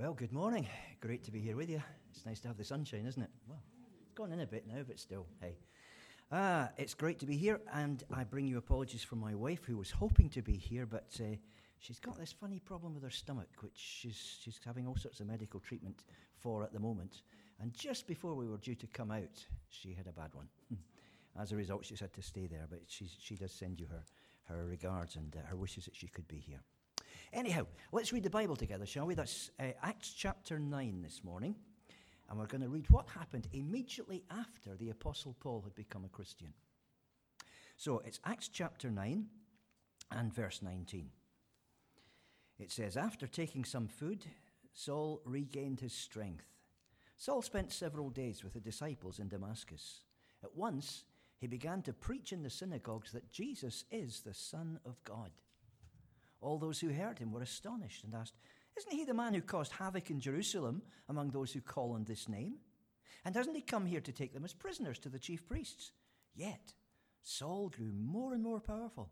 Well, good morning. Great to be here with you. It's nice to have the sunshine, isn't it? Well, it's gone in a bit now, but still, hey. Ah, it's great to be here, and I bring you apologies from my wife, who was hoping to be here, but uh, she's got this funny problem with her stomach, which she's, she's having all sorts of medical treatment for at the moment. And just before we were due to come out, she had a bad one. As a result, she's had to stay there, but she's, she does send you her, her regards and uh, her wishes that she could be here. Anyhow, let's read the Bible together, shall we? That's uh, Acts chapter 9 this morning. And we're going to read what happened immediately after the Apostle Paul had become a Christian. So it's Acts chapter 9 and verse 19. It says, After taking some food, Saul regained his strength. Saul spent several days with the disciples in Damascus. At once, he began to preach in the synagogues that Jesus is the Son of God. All those who heard him were astonished and asked, Isn't he the man who caused havoc in Jerusalem among those who call on this name? And hasn't he come here to take them as prisoners to the chief priests? Yet Saul grew more and more powerful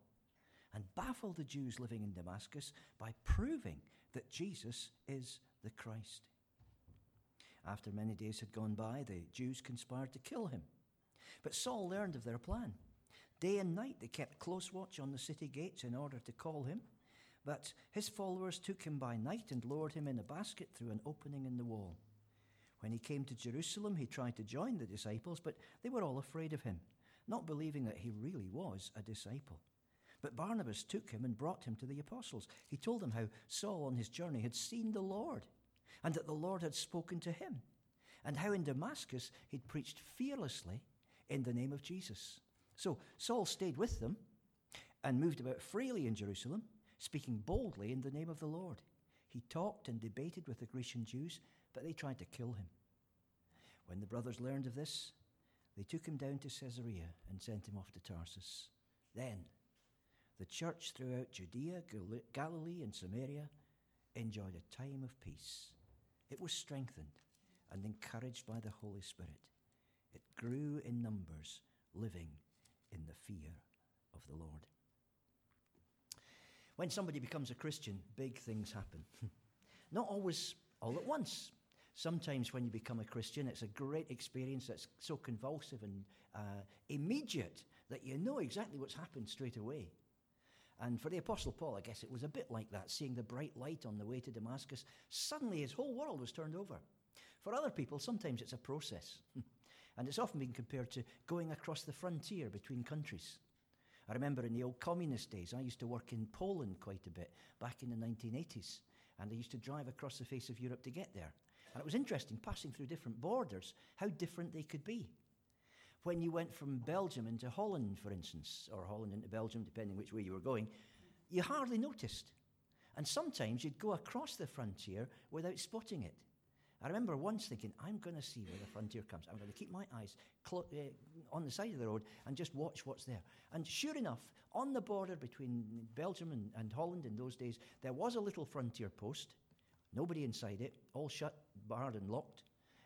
and baffled the Jews living in Damascus by proving that Jesus is the Christ. After many days had gone by, the Jews conspired to kill him. But Saul learned of their plan. Day and night they kept close watch on the city gates in order to call him. But his followers took him by night and lowered him in a basket through an opening in the wall. When he came to Jerusalem, he tried to join the disciples, but they were all afraid of him, not believing that he really was a disciple. But Barnabas took him and brought him to the apostles. He told them how Saul on his journey had seen the Lord, and that the Lord had spoken to him, and how in Damascus he'd preached fearlessly in the name of Jesus. So Saul stayed with them and moved about freely in Jerusalem speaking boldly in the name of the Lord. He talked and debated with the Grecian Jews, but they tried to kill him. When the brothers learned of this, they took him down to Caesarea and sent him off to Tarsus. Then, the church throughout Judea, Galilee, and Samaria enjoyed a time of peace. It was strengthened and encouraged by the Holy Spirit. It grew in numbers, living in the fear of the Lord. When somebody becomes a Christian, big things happen. Not always all at once. Sometimes when you become a Christian, it's a great experience that's so convulsive and uh, immediate that you know exactly what's happened straight away. And for the Apostle Paul, I guess it was a bit like that, seeing the bright light on the way to Damascus. Suddenly his whole world was turned over. For other people, sometimes it's a process. and it's often been compared to going across the frontier between countries. I remember in the old communist days, I used to work in Poland quite a bit back in the 1980s. And I used to drive across the face of Europe to get there. And it was interesting passing through different borders, how different they could be. When you went from Belgium into Holland, for instance, or Holland into Belgium, depending which way you were going, you hardly noticed. And sometimes you'd go across the frontier without spotting it. I remember once thinking, I'm going to see where the frontier comes. I'm going to keep my eyes uh, on the side of the road and just watch what's there. And sure enough, on the border between Belgium and, and Holland in those days, there was a little frontier post. Nobody inside it, all shut, barred, and locked.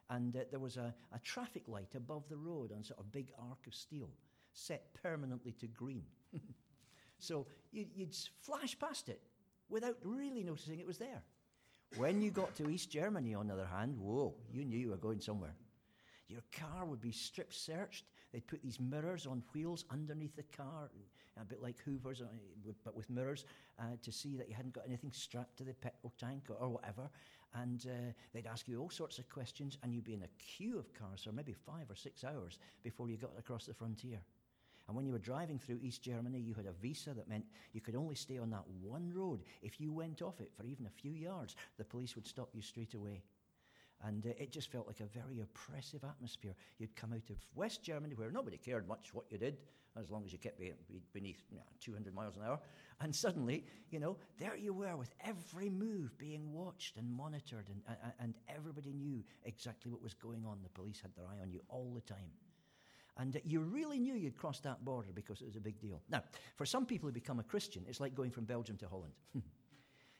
And uh, there was a, a traffic light above the road on sort of big arc of steel, set permanently to green. so you, you'd flash past it without really noticing it was there. When you got to East Germany, on the other hand, whoa, you knew you were going somewhere. Your car would be strip searched. They'd put these mirrors on wheels underneath the car, a bit like Hoover's, uh, but with mirrors, uh, to see that you hadn't got anything strapped to the petrol tank or, or whatever. And uh, they'd ask you all sorts of questions, and you'd be in a queue of cars for maybe five or six hours before you got across the frontier. And when you were driving through East Germany, you had a visa that meant you could only stay on that one road. If you went off it for even a few yards, the police would stop you straight away. And uh, it just felt like a very oppressive atmosphere. You'd come out of West Germany, where nobody cared much what you did, as long as you kept beneath you know, 200 miles an hour. And suddenly, you know, there you were with every move being watched and monitored, and, and, and everybody knew exactly what was going on. The police had their eye on you all the time. And that you really knew you'd crossed that border because it was a big deal. Now, for some people who become a Christian, it's like going from Belgium to Holland.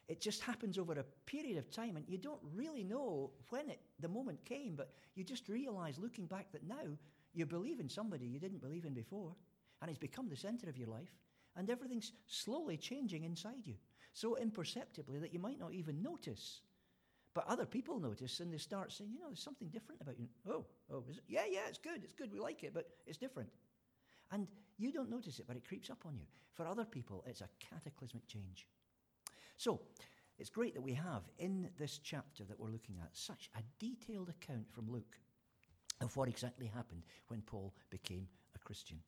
it just happens over a period of time, and you don't really know when it, the moment came, but you just realize looking back that now you believe in somebody you didn't believe in before, and it's become the center of your life, and everything's slowly changing inside you, so imperceptibly that you might not even notice. But other people notice and they start saying, you know, there's something different about you. Oh, oh, is it? Yeah, yeah, it's good, it's good, we like it, but it's different. And you don't notice it, but it creeps up on you. For other people, it's a cataclysmic change. So, it's great that we have in this chapter that we're looking at such a detailed account from Luke of what exactly happened when Paul became a Christian.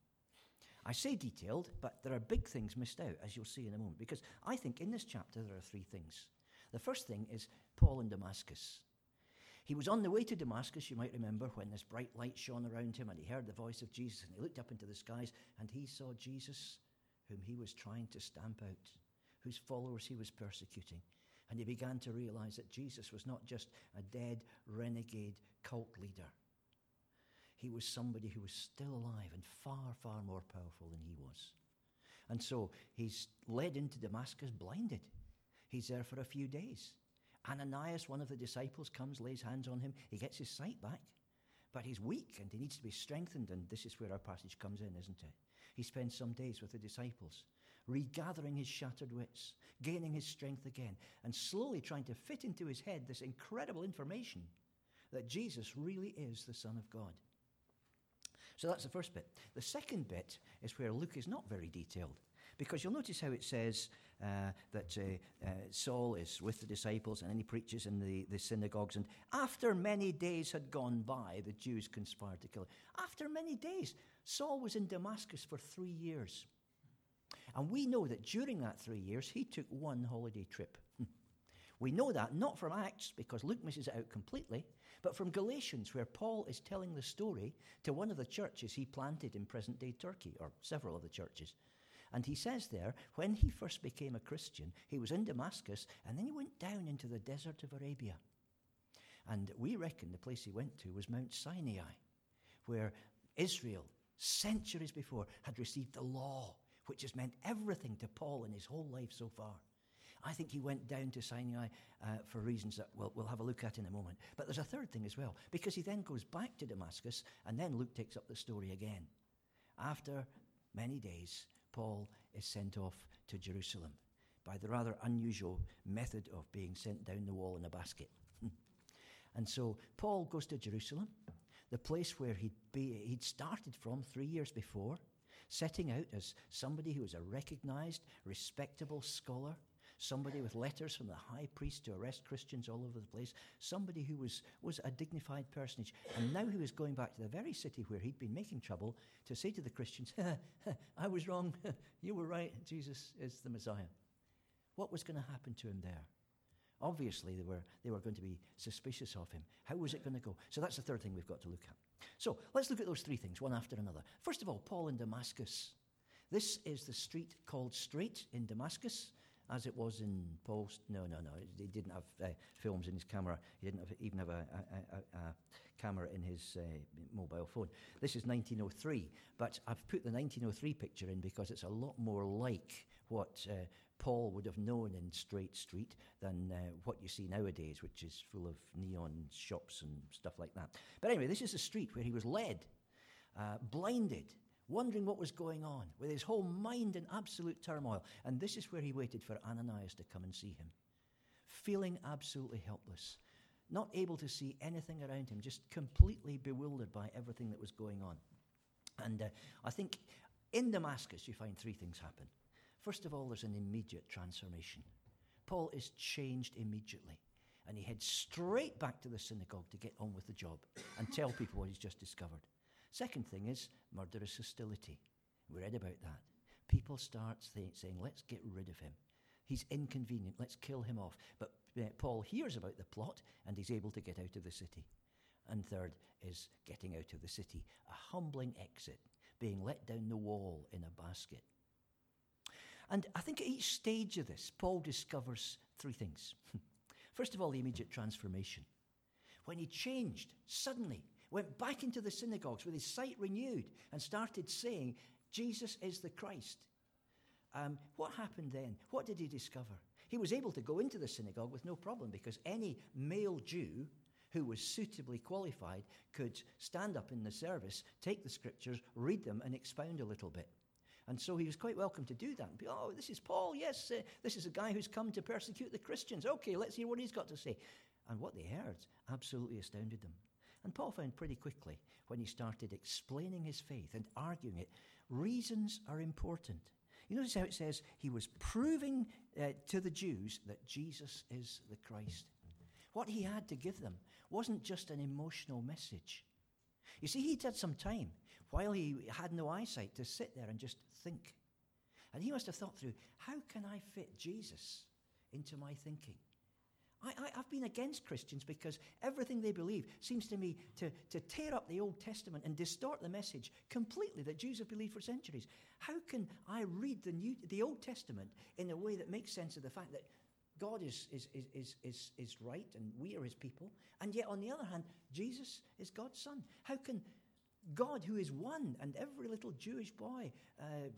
I say detailed, but there are big things missed out, as you'll see in a moment, because I think in this chapter there are three things. The first thing is Paul in Damascus. He was on the way to Damascus, you might remember, when this bright light shone around him and he heard the voice of Jesus and he looked up into the skies and he saw Jesus, whom he was trying to stamp out, whose followers he was persecuting. And he began to realize that Jesus was not just a dead, renegade cult leader. He was somebody who was still alive and far, far more powerful than he was. And so he's led into Damascus blinded. He's there for a few days. Ananias, one of the disciples, comes, lays hands on him. He gets his sight back. But he's weak and he needs to be strengthened. And this is where our passage comes in, isn't it? He spends some days with the disciples, regathering his shattered wits, gaining his strength again, and slowly trying to fit into his head this incredible information that Jesus really is the Son of God. So that's the first bit. The second bit is where Luke is not very detailed. Because you'll notice how it says uh, that uh, uh, Saul is with the disciples and then he preaches in the, the synagogues. And after many days had gone by, the Jews conspired to kill him. After many days, Saul was in Damascus for three years. And we know that during that three years, he took one holiday trip. we know that not from Acts, because Luke misses it out completely, but from Galatians, where Paul is telling the story to one of the churches he planted in present day Turkey, or several of the churches. And he says there, when he first became a Christian, he was in Damascus and then he went down into the desert of Arabia. And we reckon the place he went to was Mount Sinai, where Israel, centuries before, had received the law, which has meant everything to Paul in his whole life so far. I think he went down to Sinai uh, for reasons that we'll, we'll have a look at in a moment. But there's a third thing as well, because he then goes back to Damascus, and then Luke takes up the story again. After many days, Paul is sent off to Jerusalem by the rather unusual method of being sent down the wall in a basket. and so Paul goes to Jerusalem, the place where he'd, be, he'd started from three years before, setting out as somebody who was a recognized, respectable scholar somebody with letters from the high priest to arrest Christians all over the place, somebody who was, was a dignified personage. And now he was going back to the very city where he'd been making trouble to say to the Christians, I was wrong, you were right, Jesus is the Messiah. What was going to happen to him there? Obviously, they were, they were going to be suspicious of him. How was it going to go? So that's the third thing we've got to look at. So let's look at those three things, one after another. First of all, Paul in Damascus. This is the street called Straight in Damascus as it was in post. No, no, no. He didn't have uh, films in his camera. He didn't have, even have a, a, a, a camera in his uh, mobile phone. This is 1903, but I've put the 1903 picture in because it's a lot more like what uh, Paul would have known in Straight Street than uh, what you see nowadays, which is full of neon shops and stuff like that. But anyway, this is a street where he was led, uh, blinded wondering what was going on, with his whole mind in absolute turmoil. And this is where he waited for Ananias to come and see him, feeling absolutely helpless, not able to see anything around him, just completely bewildered by everything that was going on. And uh, I think in Damascus, you find three things happen. First of all, there's an immediate transformation. Paul is changed immediately. And he heads straight back to the synagogue to get on with the job and tell people what he's just discovered. Second thing is murderous hostility. We read about that. People start saying, let's get rid of him. He's inconvenient, let's kill him off. But uh, Paul hears about the plot and he's able to get out of the city. And third is getting out of the city, a humbling exit, being let down the wall in a basket. And I think at each stage of this, Paul discovers three things. First of all, the immediate transformation. When he changed, suddenly went back into the synagogues with his sight renewed and started saying, Jesus is the Christ. Um, what happened then? What did he discover? He was able to go into the synagogue with no problem because any male Jew who was suitably qualified could stand up in the service, take the scriptures, read them, and expound a little bit. And so he was quite welcome to do that. Oh, this is Paul. Yes, uh, this is a guy who's come to persecute the Christians. Okay, let's hear what he's got to say. And what they heard absolutely astounded them. And Paul found pretty quickly, when he started explaining his faith and arguing it, reasons are important. You notice how it says he was proving uh, to the Jews that Jesus is the Christ. What he had to give them wasn't just an emotional message. You see, he'd had some time while he had no eyesight to sit there and just think. And he must have thought through how can I fit Jesus into my thinking? I, have been against Christians because everything they believe seems to me to, to tear up the Old Testament and distort the message completely that Jews have believed for centuries. How can I read the, New, the Old Testament in a way that makes sense of the fact that God is, is, is, is, is right and we are his people, and yet on the other hand, Jesus is God's son? How can God, who is one, and every little Jewish boy uh,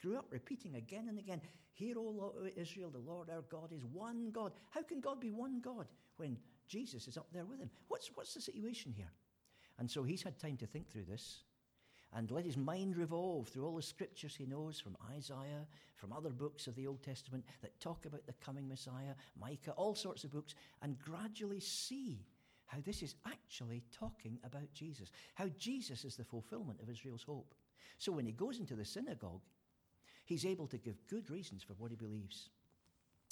grew up repeating again and again, Hear, O Israel, the Lord our God is one God. How can God be one God when Jesus is up there with him? What's, what's the situation here? And so he's had time to think through this and let his mind revolve through all the scriptures he knows from Isaiah, from other books of the Old Testament that talk about the coming Messiah, Micah, all sorts of books, and gradually see how this is actually talking about Jesus, how Jesus is the fulfillment of Israel's hope. So when he goes into the synagogue, he's able to give good reasons for what he believes.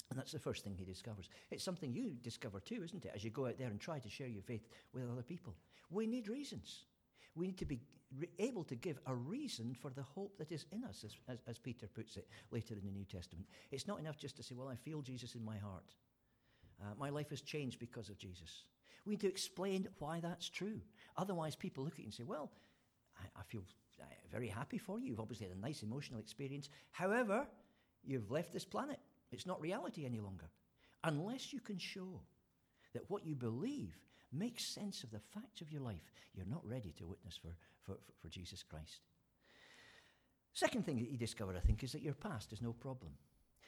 And that's the first thing he discovers. It's something you discover too, isn't it, as you go out there and try to share your faith with other people. We need reasons. We need to be able to give a reason for the hope that is in us, as, as, as Peter puts it later in the New Testament. It's not enough just to say, Well, I feel Jesus in my heart. Uh, my life has changed because of Jesus. We need to explain why that's true. Otherwise, people look at you and say, Well, I, I feel uh, very happy for you. You've obviously had a nice emotional experience. However, you've left this planet. It's not reality any longer. Unless you can show that what you believe makes sense of the facts of your life, you're not ready to witness for, for, for Jesus Christ. Second thing that he discovered, I think, is that your past is no problem.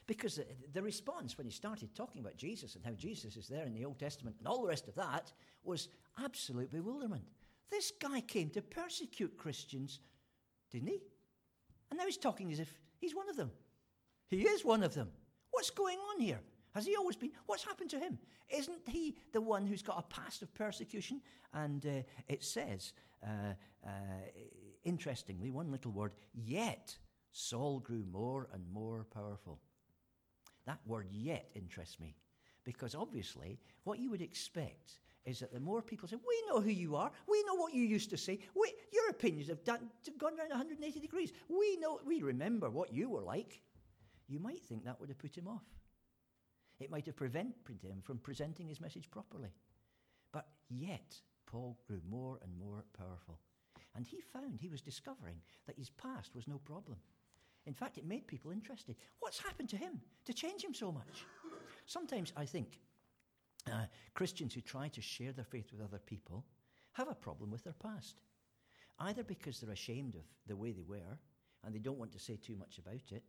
Because the response when he started talking about Jesus and how Jesus is there in the Old Testament and all the rest of that was absolute bewilderment. This guy came to persecute Christians, didn't he? And now he's talking as if he's one of them. He is one of them. What's going on here? Has he always been? What's happened to him? Isn't he the one who's got a past of persecution? And uh, it says, uh, uh, interestingly, one little word, yet Saul grew more and more powerful. That word yet interests me because obviously what you would expect is that the more people say, We know who you are, we know what you used to say, we, your opinions have done, gone around 180 degrees, we know, we remember what you were like, you might think that would have put him off. It might have prevented him from presenting his message properly. But yet, Paul grew more and more powerful. And he found, he was discovering that his past was no problem. In fact, it made people interested. What's happened to him to change him so much? Sometimes I think uh, Christians who try to share their faith with other people have a problem with their past. Either because they're ashamed of the way they were and they don't want to say too much about it,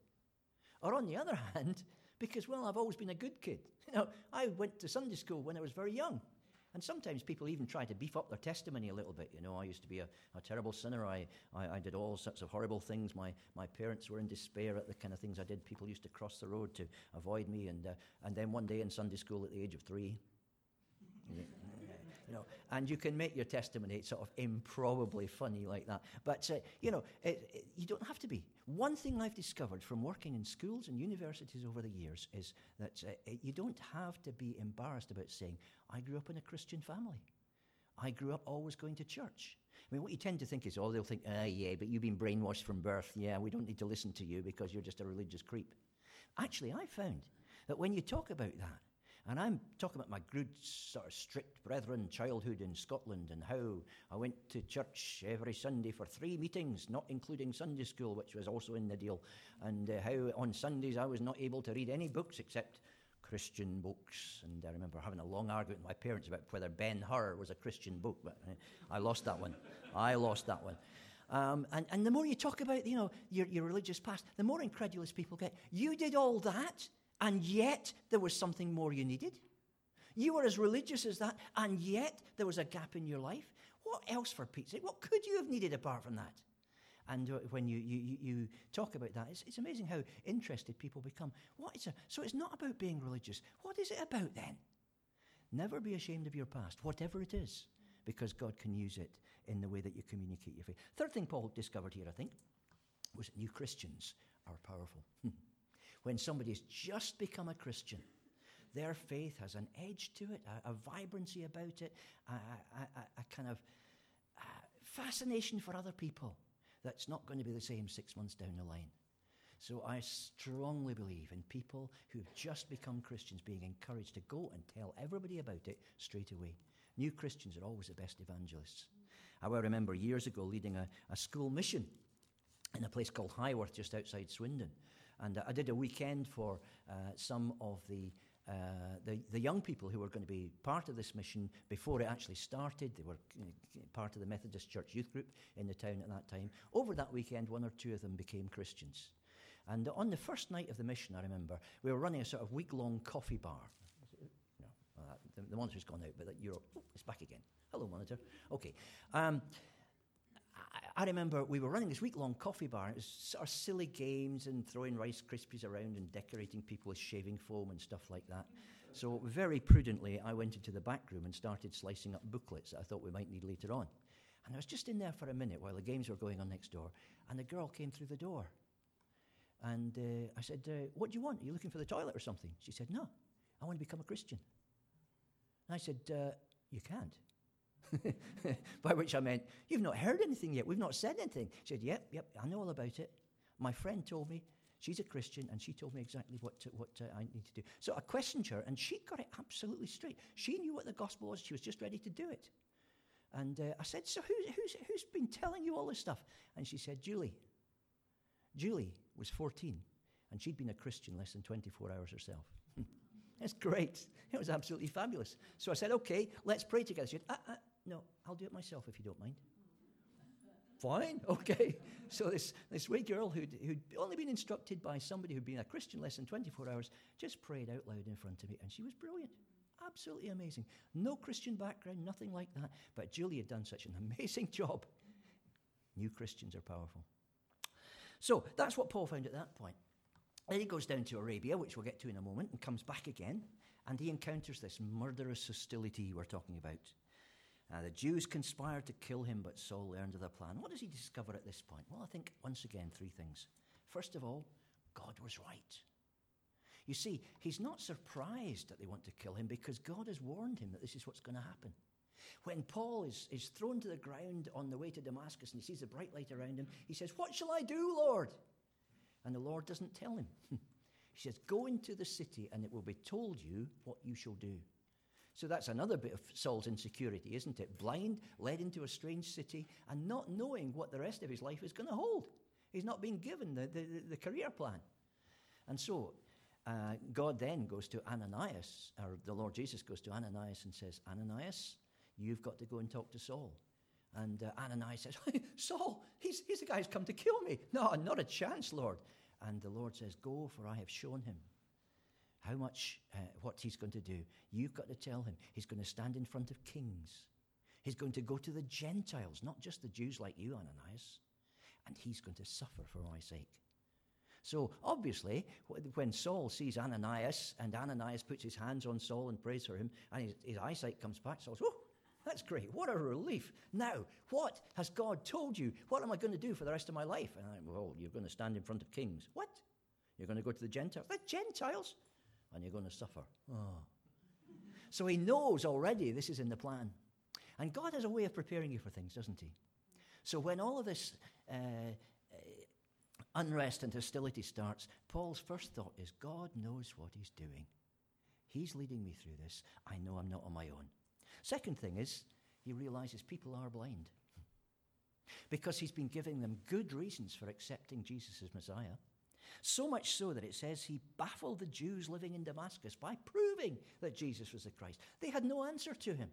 or on the other hand, because, well, I've always been a good kid. You know, I went to Sunday school when I was very young. And sometimes people even try to beef up their testimony a little bit. You know, I used to be a, a terrible sinner. I, I, I, did all sorts of horrible things. My, my parents were in despair at the kind of things I did. People used to cross the road to avoid me. And, uh, and then one day in Sunday school at the age of three, you know, and you can make your testimony sort of improbably funny like that. But, uh, you know, it, it, you don't have to be. One thing I've discovered from working in schools and universities over the years is that uh, you don't have to be embarrassed about saying, I grew up in a Christian family. I grew up always going to church. I mean, what you tend to think is, oh, they'll think, ah, yeah, but you've been brainwashed from birth. Yeah, we don't need to listen to you because you're just a religious creep. Actually, I found that when you talk about that, and I'm talking about my good, sort of strict brethren childhood in Scotland and how I went to church every Sunday for three meetings, not including Sunday school, which was also in the deal, and uh, how on Sundays I was not able to read any books except Christian books. And I remember having a long argument with my parents about whether Ben Hur was a Christian book, but uh, I lost that one. I lost that one. Um, and, and the more you talk about, you know, your, your religious past, the more incredulous people get. You did all that? And yet there was something more you needed. You were as religious as that, and yet there was a gap in your life. What else, for Pete's sake? What could you have needed apart from that? And uh, when you, you, you talk about that, it's, it's amazing how interested people become. What is a, so it's not about being religious. What is it about then? Never be ashamed of your past, whatever it is, because God can use it in the way that you communicate your faith. Third thing Paul discovered here, I think, was that new Christians are powerful. When somebody has just become a Christian, their faith has an edge to it, a, a vibrancy about it, a, a, a kind of uh, fascination for other people that's not going to be the same six months down the line. So I strongly believe in people who've just become Christians being encouraged to go and tell everybody about it straight away. New Christians are always the best evangelists. I well remember years ago leading a, a school mission in a place called Highworth, just outside Swindon. And I did a weekend for uh, some of the uh, the, the young people who were going to be part of this mission before it actually started. They were part of the Methodist Church youth group in the town at that time. Over that weekend, one or two of them became Christians. And on the first night of the mission, I remember, we were running a sort of week long coffee bar. No, the, monitor's gone out, but you're, oh, it's back again. Hello, monitor. Okay. Um, I remember we were running this week long coffee bar, it was sort of silly games and throwing Rice Krispies around and decorating people with shaving foam and stuff like that. So, very prudently, I went into the back room and started slicing up booklets that I thought we might need later on. And I was just in there for a minute while the games were going on next door, and a girl came through the door. And uh, I said, uh, What do you want? Are you looking for the toilet or something? She said, No, I want to become a Christian. And I said, uh, You can't. By which I meant, You've not heard anything yet. We've not said anything. She said, Yep, yep, I know all about it. My friend told me. She's a Christian, and she told me exactly what, to, what I need to do. So I questioned her, and she got it absolutely straight. She knew what the gospel was. She was just ready to do it. And uh, I said, So who's, who's, who's been telling you all this stuff? And she said, Julie. Julie was 14, and she'd been a Christian less than 24 hours herself. That's great. It was absolutely fabulous. So I said, okay, let's pray together. She said, uh, uh, no, I'll do it myself if you don't mind. Fine, okay. So this, this wee girl who'd, who'd only been instructed by somebody who'd been a Christian less than 24 hours just prayed out loud in front of me, and she was brilliant. Absolutely amazing. No Christian background, nothing like that. But Julie had done such an amazing job. New Christians are powerful. So that's what Paul found at that point. Then he goes down to Arabia, which we'll get to in a moment, and comes back again, and he encounters this murderous hostility we're talking about. Uh, the Jews conspired to kill him, but Saul learned of their plan. What does he discover at this point? Well, I think, once again, three things. First of all, God was right. You see, he's not surprised that they want to kill him because God has warned him that this is what's going to happen. When Paul is, is thrown to the ground on the way to Damascus and he sees the bright light around him, he says, What shall I do, Lord? And the Lord doesn't tell him. he says, Go into the city and it will be told you what you shall do. So that's another bit of Saul's insecurity, isn't it? Blind, led into a strange city, and not knowing what the rest of his life is going to hold. He's not being given the, the, the career plan. And so uh, God then goes to Ananias, or the Lord Jesus goes to Ananias and says, Ananias, You've got to go and talk to Saul. And uh, Ananias says, Saul, he's, he's the guy who's come to kill me. No, not a chance, Lord. And the Lord says, Go, for I have shown him how much, uh, what he's going to do. You've got to tell him. He's going to stand in front of kings. He's going to go to the Gentiles, not just the Jews like you, Ananias. And he's going to suffer for my sake. So obviously, when Saul sees Ananias and Ananias puts his hands on Saul and prays for him, and his, his eyesight comes back, Saul says, Oh, that's great. What a relief. Now, what has God told you? What am I going to do for the rest of my life? And I'm, well, you're going to stand in front of kings. What? You're going to go to the Gentiles? The Gentiles? And you're going to suffer. Oh. So he knows already this is in the plan. And God has a way of preparing you for things, doesn't he? So when all of this uh, uh, unrest and hostility starts, Paul's first thought is God knows what he's doing. He's leading me through this. I know I'm not on my own. Second thing is, he realizes people are blind because he's been giving them good reasons for accepting Jesus as Messiah. So much so that it says he baffled the Jews living in Damascus by proving that Jesus was the Christ. They had no answer to him.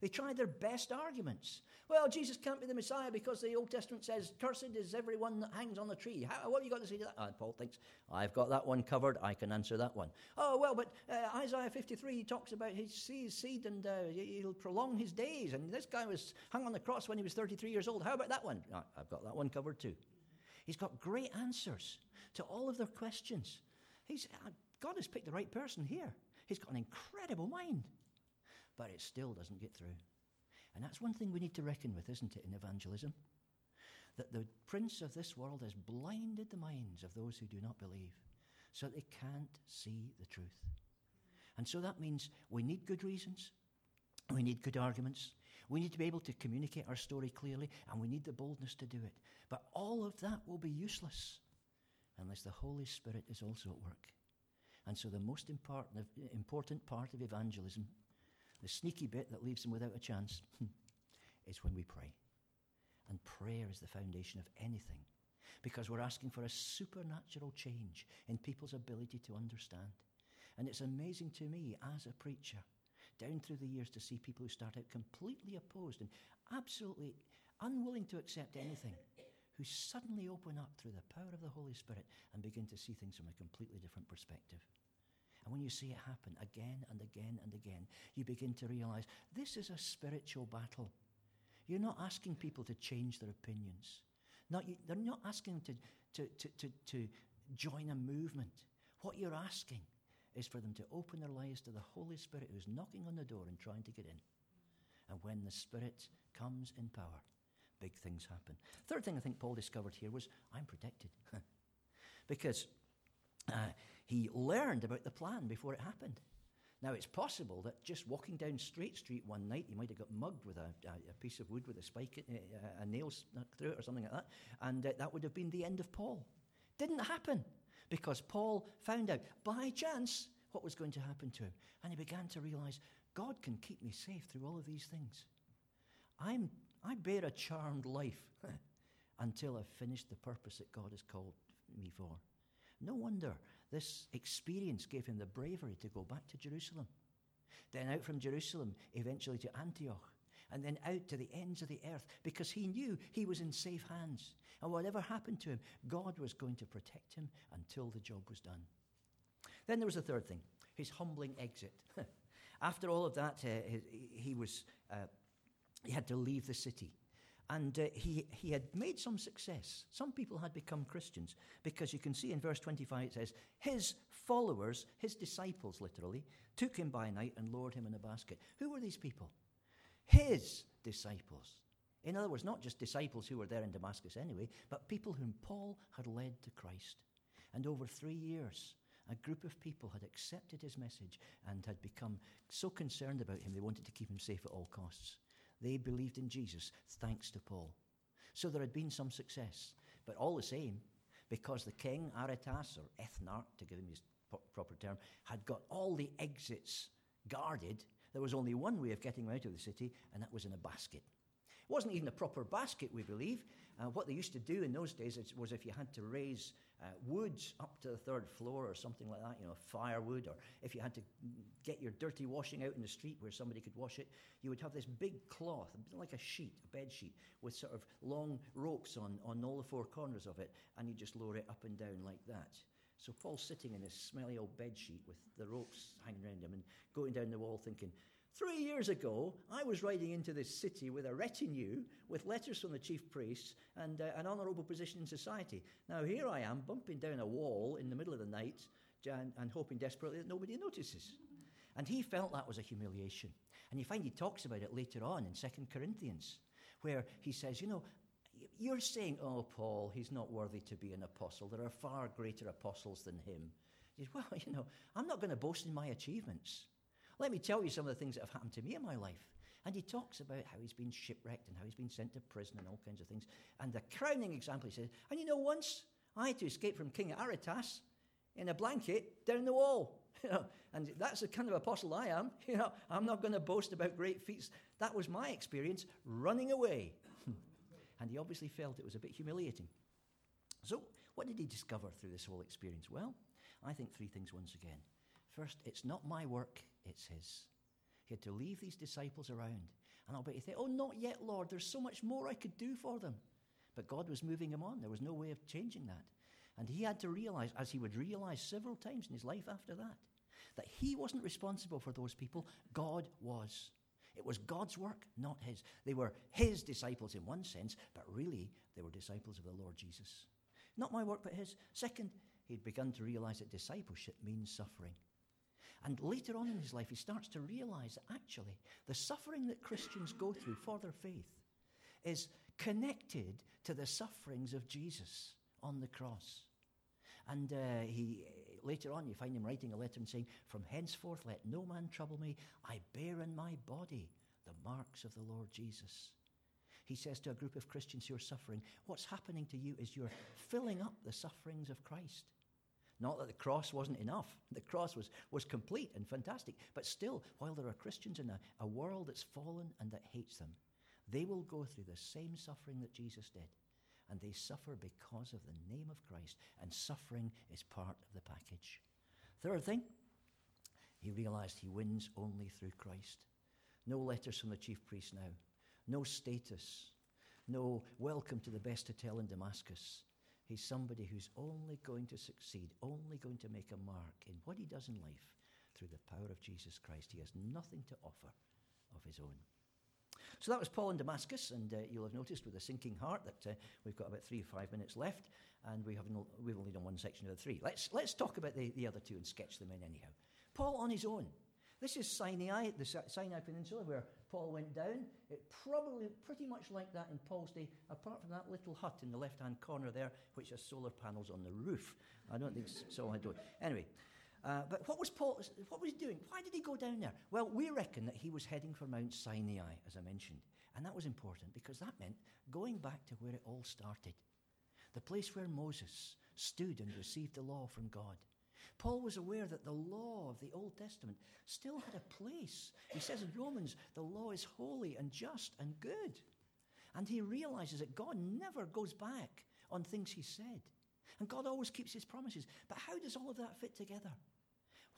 They tried their best arguments. Well, Jesus can't be the Messiah because the Old Testament says, Cursed is everyone that hangs on the tree. How, what have you got to say to that? And Paul thinks, I've got that one covered. I can answer that one. Oh, well, but uh, Isaiah 53 talks about his seed and uh, he'll prolong his days. And this guy was hung on the cross when he was 33 years old. How about that one? I've got that one covered too. He's got great answers to all of their questions. He's, uh, God has picked the right person here. He's got an incredible mind. but it still doesn't get through. And that's one thing we need to reckon with, isn't it, in evangelism? That the prince of this world has blinded the minds of those who do not believe so they can't see the truth. And so that means we need good reasons, we need good arguments, we need to be able to communicate our story clearly, and we need the boldness to do it. But all of that will be useless unless the Holy Spirit is also at work. And so the most important, important part of evangelism, the sneaky bit that leaves them without a chance, is when we pray. And prayer is the foundation of anything because we're asking for a supernatural change in people's ability to understand. And it's amazing to me as a preacher, down through the years, to see people who start out completely opposed and absolutely unwilling to accept anything, who suddenly open up through the power of the Holy Spirit and begin to see things from a completely different perspective. And when you see it happen again and again and again, you begin to realize this is a spiritual battle. You're not asking people to change their opinions. Not, they're not asking to, to, to, to, to join a movement. What you're asking is for them to open their lives to the Holy Spirit who's knocking on the door and trying to get in. And when the Spirit comes in power, big things happen. Third thing I think Paul discovered here was I'm protected. because uh, he learned about the plan before it happened. Now, it's possible that just walking down Straight Street one night, he might have got mugged with a, a, a piece of wood with a spike, in, a, a nail stuck through it or something like that, and uh, that would have been the end of Paul. Didn't happen because Paul found out by chance what was going to happen to him, and he began to realize God can keep me safe through all of these things. I'm, I bear a charmed life until I've finished the purpose that God has called me for. No wonder this experience gave him the bravery to go back to Jerusalem. Then out from Jerusalem, eventually to Antioch, and then out to the ends of the earth because he knew he was in safe hands. And whatever happened to him, God was going to protect him until the job was done. Then there was a third thing his humbling exit. After all of that, uh, he, was, uh, he had to leave the city. And uh, he, he had made some success. Some people had become Christians because you can see in verse 25 it says, His followers, his disciples literally, took him by night and lowered him in a basket. Who were these people? His disciples. In other words, not just disciples who were there in Damascus anyway, but people whom Paul had led to Christ. And over three years, a group of people had accepted his message and had become so concerned about him they wanted to keep him safe at all costs. They believed in Jesus thanks to Paul. So there had been some success. But all the same, because the king, Aretas, or ethnarch, to give him his proper term, had got all the exits guarded, there was only one way of getting out of the city, and that was in a basket. It wasn't even a proper basket, we believe. Uh, what they used to do in those days was if you had to raise uh, woods up to the third floor or something like that, you know, firewood, or if you had to get your dirty washing out in the street where somebody could wash it, you would have this big cloth, like a sheet, a bed sheet, with sort of long ropes on, on all the four corners of it, and you just lower it up and down like that. So Paul's sitting in this smelly old bed sheet with the ropes hanging around him and going down the wall thinking, Three years ago, I was riding into this city with a retinue, with letters from the chief priests and uh, an honourable position in society. Now, here I am, bumping down a wall in the middle of the night and, and hoping desperately that nobody notices. And he felt that was a humiliation. And you find he talks about it later on in Second Corinthians, where he says, You know, you're saying, oh, Paul, he's not worthy to be an apostle. There are far greater apostles than him. He says, Well, you know, I'm not going to boast in my achievements. Let me tell you some of the things that have happened to me in my life. And he talks about how he's been shipwrecked and how he's been sent to prison and all kinds of things. And the crowning example, he says, and you know, once I had to escape from King Aretas in a blanket down the wall. You know, and that's the kind of apostle I am. You know, I'm not going to boast about great feats. That was my experience running away. and he obviously felt it was a bit humiliating. So, what did he discover through this whole experience? Well, I think three things once again. First, it's not my work, it's his. He had to leave these disciples around. And I'll bet you think, oh, not yet, Lord. There's so much more I could do for them. But God was moving him on. There was no way of changing that. And he had to realize, as he would realize several times in his life after that, that he wasn't responsible for those people. God was. It was God's work, not his. They were his disciples in one sense, but really they were disciples of the Lord Jesus. Not my work, but his. Second, he'd begun to realize that discipleship means suffering. And later on in his life, he starts to realize actually the suffering that Christians go through for their faith is connected to the sufferings of Jesus on the cross. And uh, he later on, you find him writing a letter and saying, From henceforth let no man trouble me. I bear in my body the marks of the Lord Jesus. He says to a group of Christians who are suffering, What's happening to you is you're filling up the sufferings of Christ. Not that the cross wasn't enough. The cross was, was complete and fantastic. But still, while there are Christians in a, a world that's fallen and that hates them, they will go through the same suffering that Jesus did. And they suffer because of the name of Christ. And suffering is part of the package. Third thing, he realized he wins only through Christ. No letters from the chief priest now. No status. No welcome to the best hotel in Damascus. He's somebody who's only going to succeed, only going to make a mark in what he does in life through the power of Jesus Christ. He has nothing to offer of his own. So that was Paul in Damascus, and uh, you'll have noticed with a sinking heart that uh, we've got about three or five minutes left, and we have no, we've only done one section of the three. Let's, let's talk about the, the other two and sketch them in anyhow. Paul on his own. This is Sinai, the Sinai Peninsula, where Paul went down. It probably pretty much like that in Paul's day, apart from that little hut in the left-hand corner there, which has solar panels on the roof. I don't think so. I don't. Anyway, uh, but what was Paul? What was he doing? Why did he go down there? Well, we reckon that he was heading for Mount Sinai, as I mentioned, and that was important because that meant going back to where it all started, the place where Moses stood and received the law from God. Paul was aware that the law of the Old Testament still had a place. He says in Romans, the law is holy and just and good. And he realizes that God never goes back on things he said. And God always keeps his promises. But how does all of that fit together?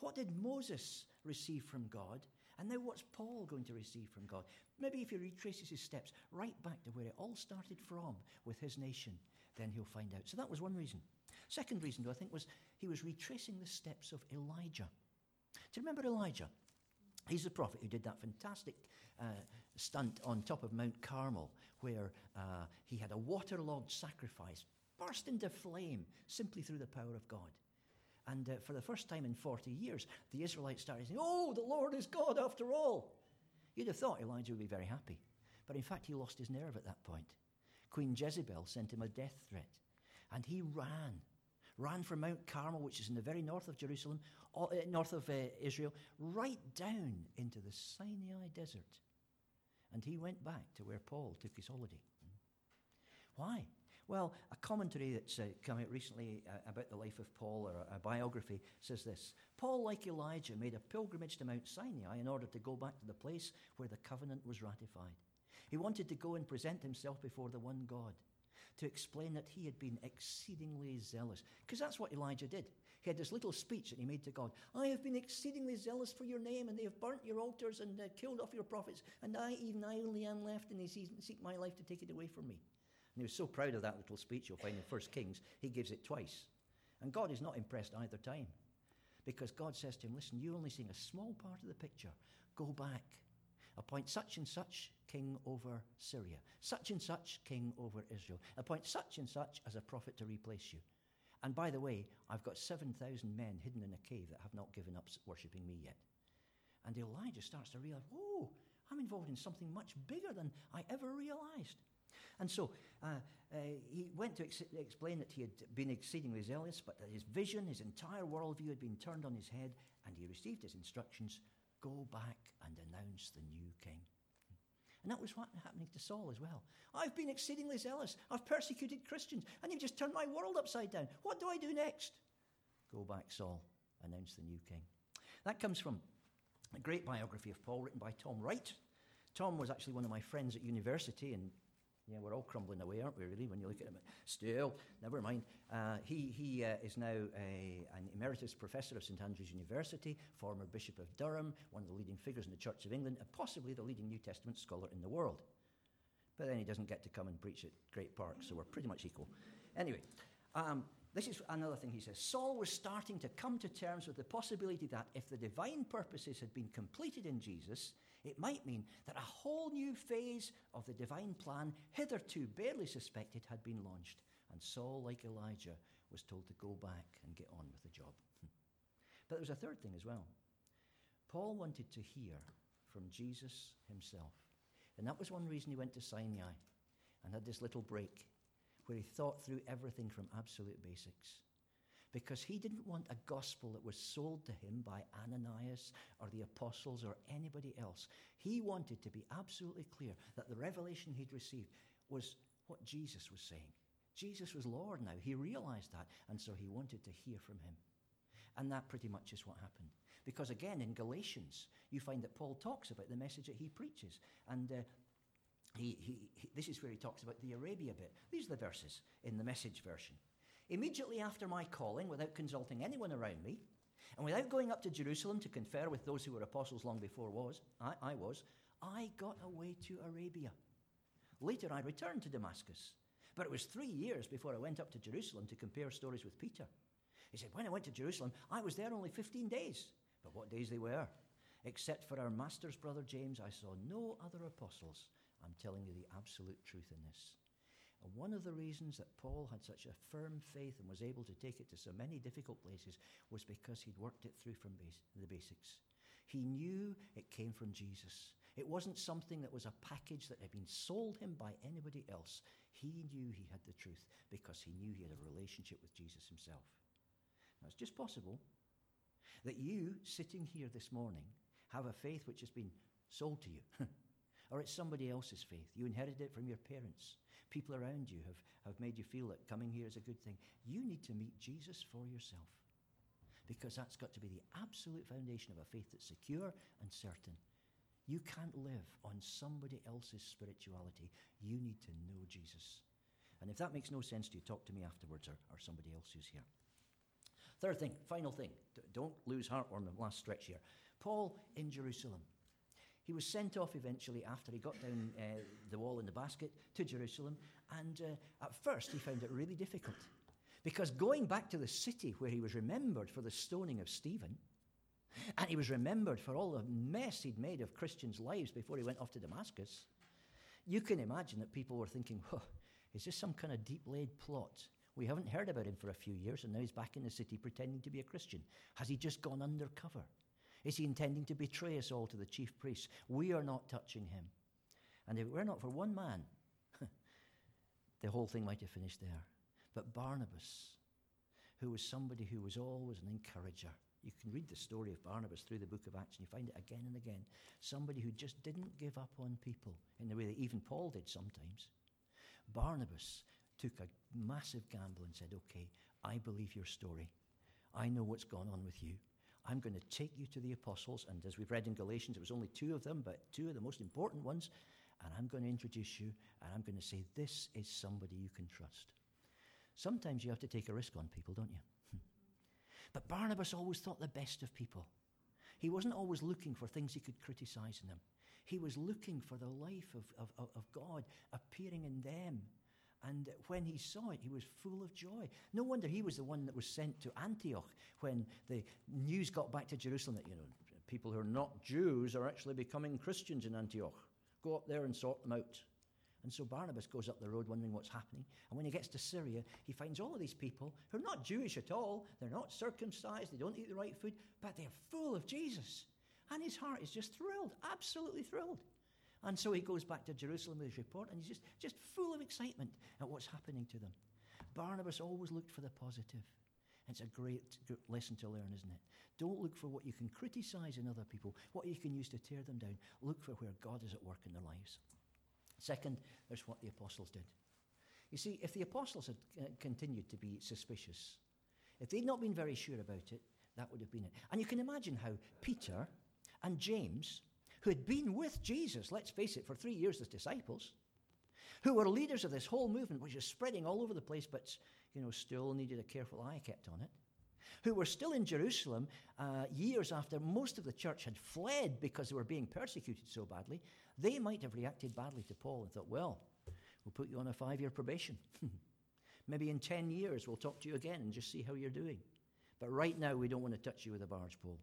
What did Moses receive from God? And now what's Paul going to receive from God? Maybe if he retraces his steps right back to where it all started from with his nation, then he'll find out. So that was one reason. Second reason, though, I think, was he was retracing the steps of Elijah. Do you remember Elijah? He's the prophet who did that fantastic uh, stunt on top of Mount Carmel, where uh, he had a waterlogged sacrifice burst into flame simply through the power of God. And uh, for the first time in 40 years, the Israelites started saying, Oh, the Lord is God after all. You'd have thought Elijah would be very happy. But in fact, he lost his nerve at that point. Queen Jezebel sent him a death threat. And he ran, ran from Mount Carmel, which is in the very north of Jerusalem, uh, north of uh, Israel, right down into the Sinai desert. And he went back to where Paul took his holiday. Why? Well, a commentary that's uh, come out recently uh, about the life of Paul, or a, a, biography, says this Paul, like Elijah, made a pilgrimage to Mount Sinai in order to go back to the place where the covenant was ratified. He wanted to go and present himself before the one God to explain that he had been exceedingly zealous. Because that's what Elijah did. He had this little speech that he made to God I have been exceedingly zealous for your name, and they have burnt your altars and uh, killed off your prophets, and I, even I only am left, and they seek my life to take it away from me. And he was so proud of that little speech, you'll find in 1 Kings, he gives it twice. And God is not impressed either time. Because God says to him, Listen, you're only seeing a small part of the picture. Go back. Appoint such and such king over Syria, such and such king over Israel. Appoint such and such as a prophet to replace you. And by the way, I've got 7,000 men hidden in a cave that have not given up worshipping me yet. And Elijah starts to realize, whoa, I'm involved in something much bigger than I ever realized. And so uh, uh, he went to ex- explain that he had been exceedingly zealous, but that his vision, his entire worldview had been turned on his head, and he received his instructions go back and announce the new king. And that was what happening to Saul as well. I've been exceedingly zealous. I've persecuted Christians, and you've just turned my world upside down. What do I do next? Go back, Saul, announce the new king. That comes from a great biography of Paul written by Tom Wright. Tom was actually one of my friends at university, and yeah, we're all crumbling away, aren't we, really, when you look at him? Still, never mind. Uh, he he uh, is now a, an emeritus professor of St Andrews University, former Bishop of Durham, one of the leading figures in the Church of England, and possibly the leading New Testament scholar in the world. But then he doesn't get to come and preach at Great Park, so we're pretty much equal. Anyway, um, this is another thing he says. Saul was starting to come to terms with the possibility that if the divine purposes had been completed in Jesus, it might mean that a whole new phase of the divine plan, hitherto barely suspected, had been launched. And Saul, like Elijah, was told to go back and get on with the job. But there was a third thing as well. Paul wanted to hear from Jesus himself. And that was one reason he went to Sinai and had this little break where he thought through everything from absolute basics. Because he didn't want a gospel that was sold to him by Ananias or the apostles or anybody else. He wanted to be absolutely clear that the revelation he'd received was what Jesus was saying. Jesus was Lord now. He realized that, and so he wanted to hear from him. And that pretty much is what happened. Because again, in Galatians, you find that Paul talks about the message that he preaches. And uh, he, he, he, this is where he talks about the Arabia bit. These are the verses in the message version. Immediately after my calling, without consulting anyone around me, and without going up to Jerusalem to confer with those who were apostles long before was, I, I was, I got away to Arabia. Later, I returned to Damascus. But it was three years before I went up to Jerusalem to compare stories with Peter. He said, When I went to Jerusalem, I was there only 15 days. But what days they were. Except for our master's brother James, I saw no other apostles. I'm telling you the absolute truth in this. And one of the reasons that Paul had such a firm faith and was able to take it to so many difficult places was because he'd worked it through from base, the basics. He knew it came from Jesus. It wasn't something that was a package that had been sold him by anybody else. He knew he had the truth because he knew he had a relationship with Jesus himself. Now, it's just possible that you, sitting here this morning, have a faith which has been sold to you. or it's somebody else's faith. You inherited it from your parents. People around you have, have made you feel that coming here is a good thing. You need to meet Jesus for yourself because that's got to be the absolute foundation of a faith that's secure and certain. You can't live on somebody else's spirituality. You need to know Jesus. And if that makes no sense to you, talk to me afterwards or, or somebody else who's here. Third thing, final thing, don't lose heart on the last stretch here. Paul in Jerusalem. He was sent off eventually after he got down uh, the wall in the basket to Jerusalem. And uh, at first, he found it really difficult. Because going back to the city where he was remembered for the stoning of Stephen, and he was remembered for all the mess he'd made of Christians' lives before he went off to Damascus, you can imagine that people were thinking, Whoa, is this some kind of deep laid plot? We haven't heard about him for a few years, and now he's back in the city pretending to be a Christian. Has he just gone undercover? Is he intending to betray us all to the chief priests? We are not touching him. And if it were not for one man, the whole thing might have finished there. But Barnabas, who was somebody who was always an encourager, you can read the story of Barnabas through the book of Acts and you find it again and again. Somebody who just didn't give up on people in the way that even Paul did sometimes. Barnabas took a massive gamble and said, Okay, I believe your story. I know what's gone on with you. I'm going to take you to the apostles. And as we've read in Galatians, it was only two of them, but two of the most important ones. And I'm going to introduce you, and I'm going to say, This is somebody you can trust. Sometimes you have to take a risk on people, don't you? but Barnabas always thought the best of people. He wasn't always looking for things he could criticize in them. He was looking for the life of, of, of God appearing in them and when he saw it, he was full of joy. No wonder he was the one that was sent to Antioch when the news got back to Jerusalem that, you know, people who are not Jews are actually becoming Christians in Antioch. Go up there and sort them out. And so Barnabas goes up the road wondering what's happening. And when he gets to Syria, he finds all of these people who are not Jewish at all. They're not circumcised. They don't eat the right food, but they're full of Jesus. And his heart is just thrilled, absolutely thrilled. And so he goes back to Jerusalem with his report, and he's just, just full of excitement at what's happening to them. Barnabas always looked for the positive. It's a great, lesson to learn, isn't it? Don't look for what you can criticize in other people, what you can use to tear them down. Look for where God is at work in their lives. Second, there's what the apostles did. You see, if the apostles had uh, continued to be suspicious, if they'd not been very sure about it, that would have been it. And you can imagine how Peter and James who had been with Jesus, let's face it, for three years as disciples, who were leaders of this whole movement, which is spreading all over the place, but you know, still needed a careful eye kept on it, who were still in Jerusalem uh, years after most of the church had fled because they were being persecuted so badly, they might have reacted badly to Paul and thought, well, we'll put you on a five year probation. Maybe in 10 years we'll talk to you again and just see how you're doing. But right now we don't want to touch you with a barge pole.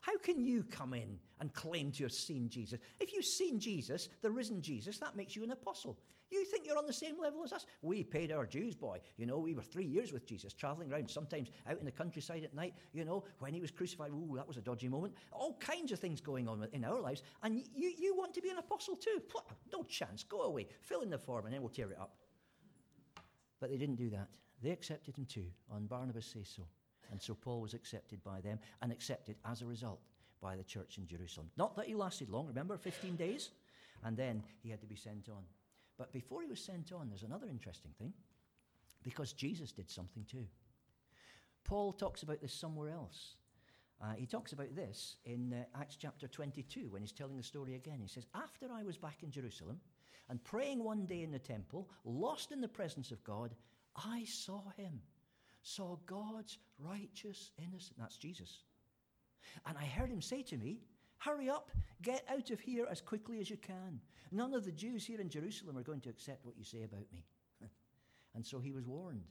How can you come in and claim to have seen Jesus? If you've seen Jesus, the risen Jesus, that makes you an apostle. You think you're on the same level as us? We paid our dues, boy. You know, we were three years with Jesus, traveling around, sometimes out in the countryside at night. You know, when he was crucified, ooh, that was a dodgy moment. All kinds of things going on in our lives. And you, you want to be an apostle too? No chance. Go away. Fill in the form and then we'll tear it up. But they didn't do that. They accepted him too, on Barnabas' say so. And so Paul was accepted by them and accepted as a result by the church in Jerusalem. Not that he lasted long, remember, 15 days? And then he had to be sent on. But before he was sent on, there's another interesting thing because Jesus did something too. Paul talks about this somewhere else. Uh, he talks about this in uh, Acts chapter 22 when he's telling the story again. He says, After I was back in Jerusalem and praying one day in the temple, lost in the presence of God, I saw him saw God's righteous innocent. That's Jesus. And I heard him say to me, Hurry up, get out of here as quickly as you can. None of the Jews here in Jerusalem are going to accept what you say about me. and so he was warned.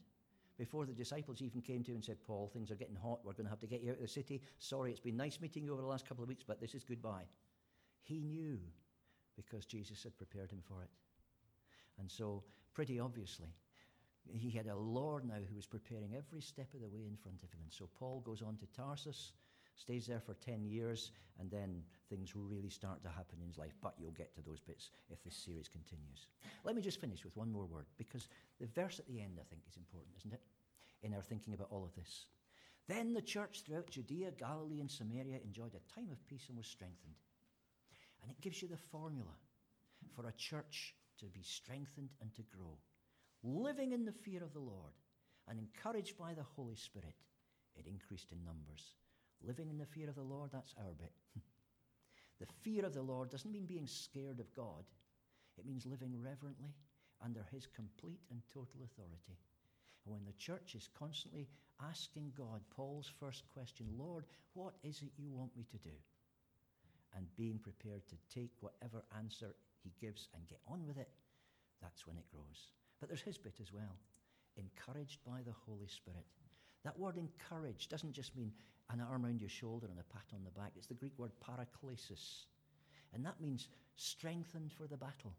Before the disciples even came to him and said, Paul, things are getting hot. We're going to have to get you out of the city. Sorry, it's been nice meeting you over the last couple of weeks, but this is goodbye. He knew because Jesus had prepared him for it. And so, pretty obviously, he had a Lord now who was preparing every step of the way in front of him. And so Paul goes on to Tarsus, stays there for 10 years, and then things really start to happen in his life. But you'll get to those bits if this series continues. Let me just finish with one more word, because the verse at the end, I think, is important, isn't it? In our thinking about all of this. Then the church throughout Judea, Galilee, and Samaria enjoyed a time of peace and was strengthened. And it gives you the formula for a church to be strengthened and to grow living in the fear of the Lord, and encouraged by the Holy Spirit, it increased in numbers. Living in the fear of the Lord, that's our bit. the fear of the Lord doesn't mean being scared of God, it means living reverently under His complete and total authority. And when the church is constantly asking God, Paul's first question, Lord, what is it you want me to do? And being prepared to take whatever answer He gives and get on with it, that's when it grows. But there's his bit as well. Encouraged by the Holy Spirit. That word encouraged doesn't just mean an arm around your shoulder and a pat on the back. It's the Greek word paraklesis. And that means strengthened for the battle,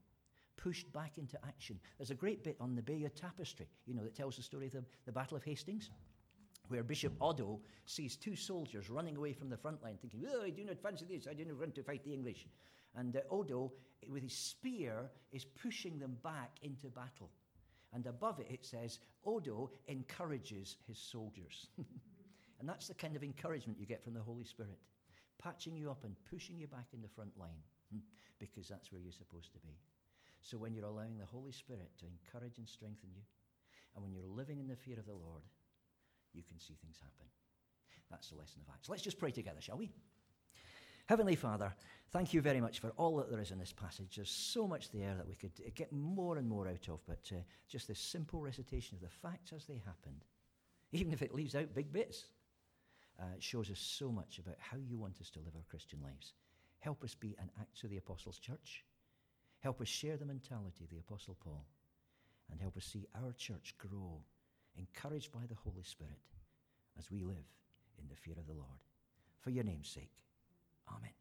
pushed back into action. There's a great bit on the Bayeux Tapestry, you know, that tells the story of the, the Battle of Hastings, where Bishop Odo sees two soldiers running away from the front line, thinking, Oh, I do not fancy this, I do not want to fight the English. And uh, Odo, with his spear, is pushing them back into battle. And above it, it says, Odo encourages his soldiers. and that's the kind of encouragement you get from the Holy Spirit, patching you up and pushing you back in the front line, because that's where you're supposed to be. So when you're allowing the Holy Spirit to encourage and strengthen you, and when you're living in the fear of the Lord, you can see things happen. That's the lesson of Acts. Let's just pray together, shall we? Heavenly Father, thank you very much for all that there is in this passage. There's so much there that we could get more and more out of, but uh, just this simple recitation of the facts as they happened, even if it leaves out big bits, uh, shows us so much about how you want us to live our Christian lives. Help us be an Acts of the Apostles' church. Help us share the mentality of the Apostle Paul. And help us see our church grow, encouraged by the Holy Spirit, as we live in the fear of the Lord. For your name's sake. Amen.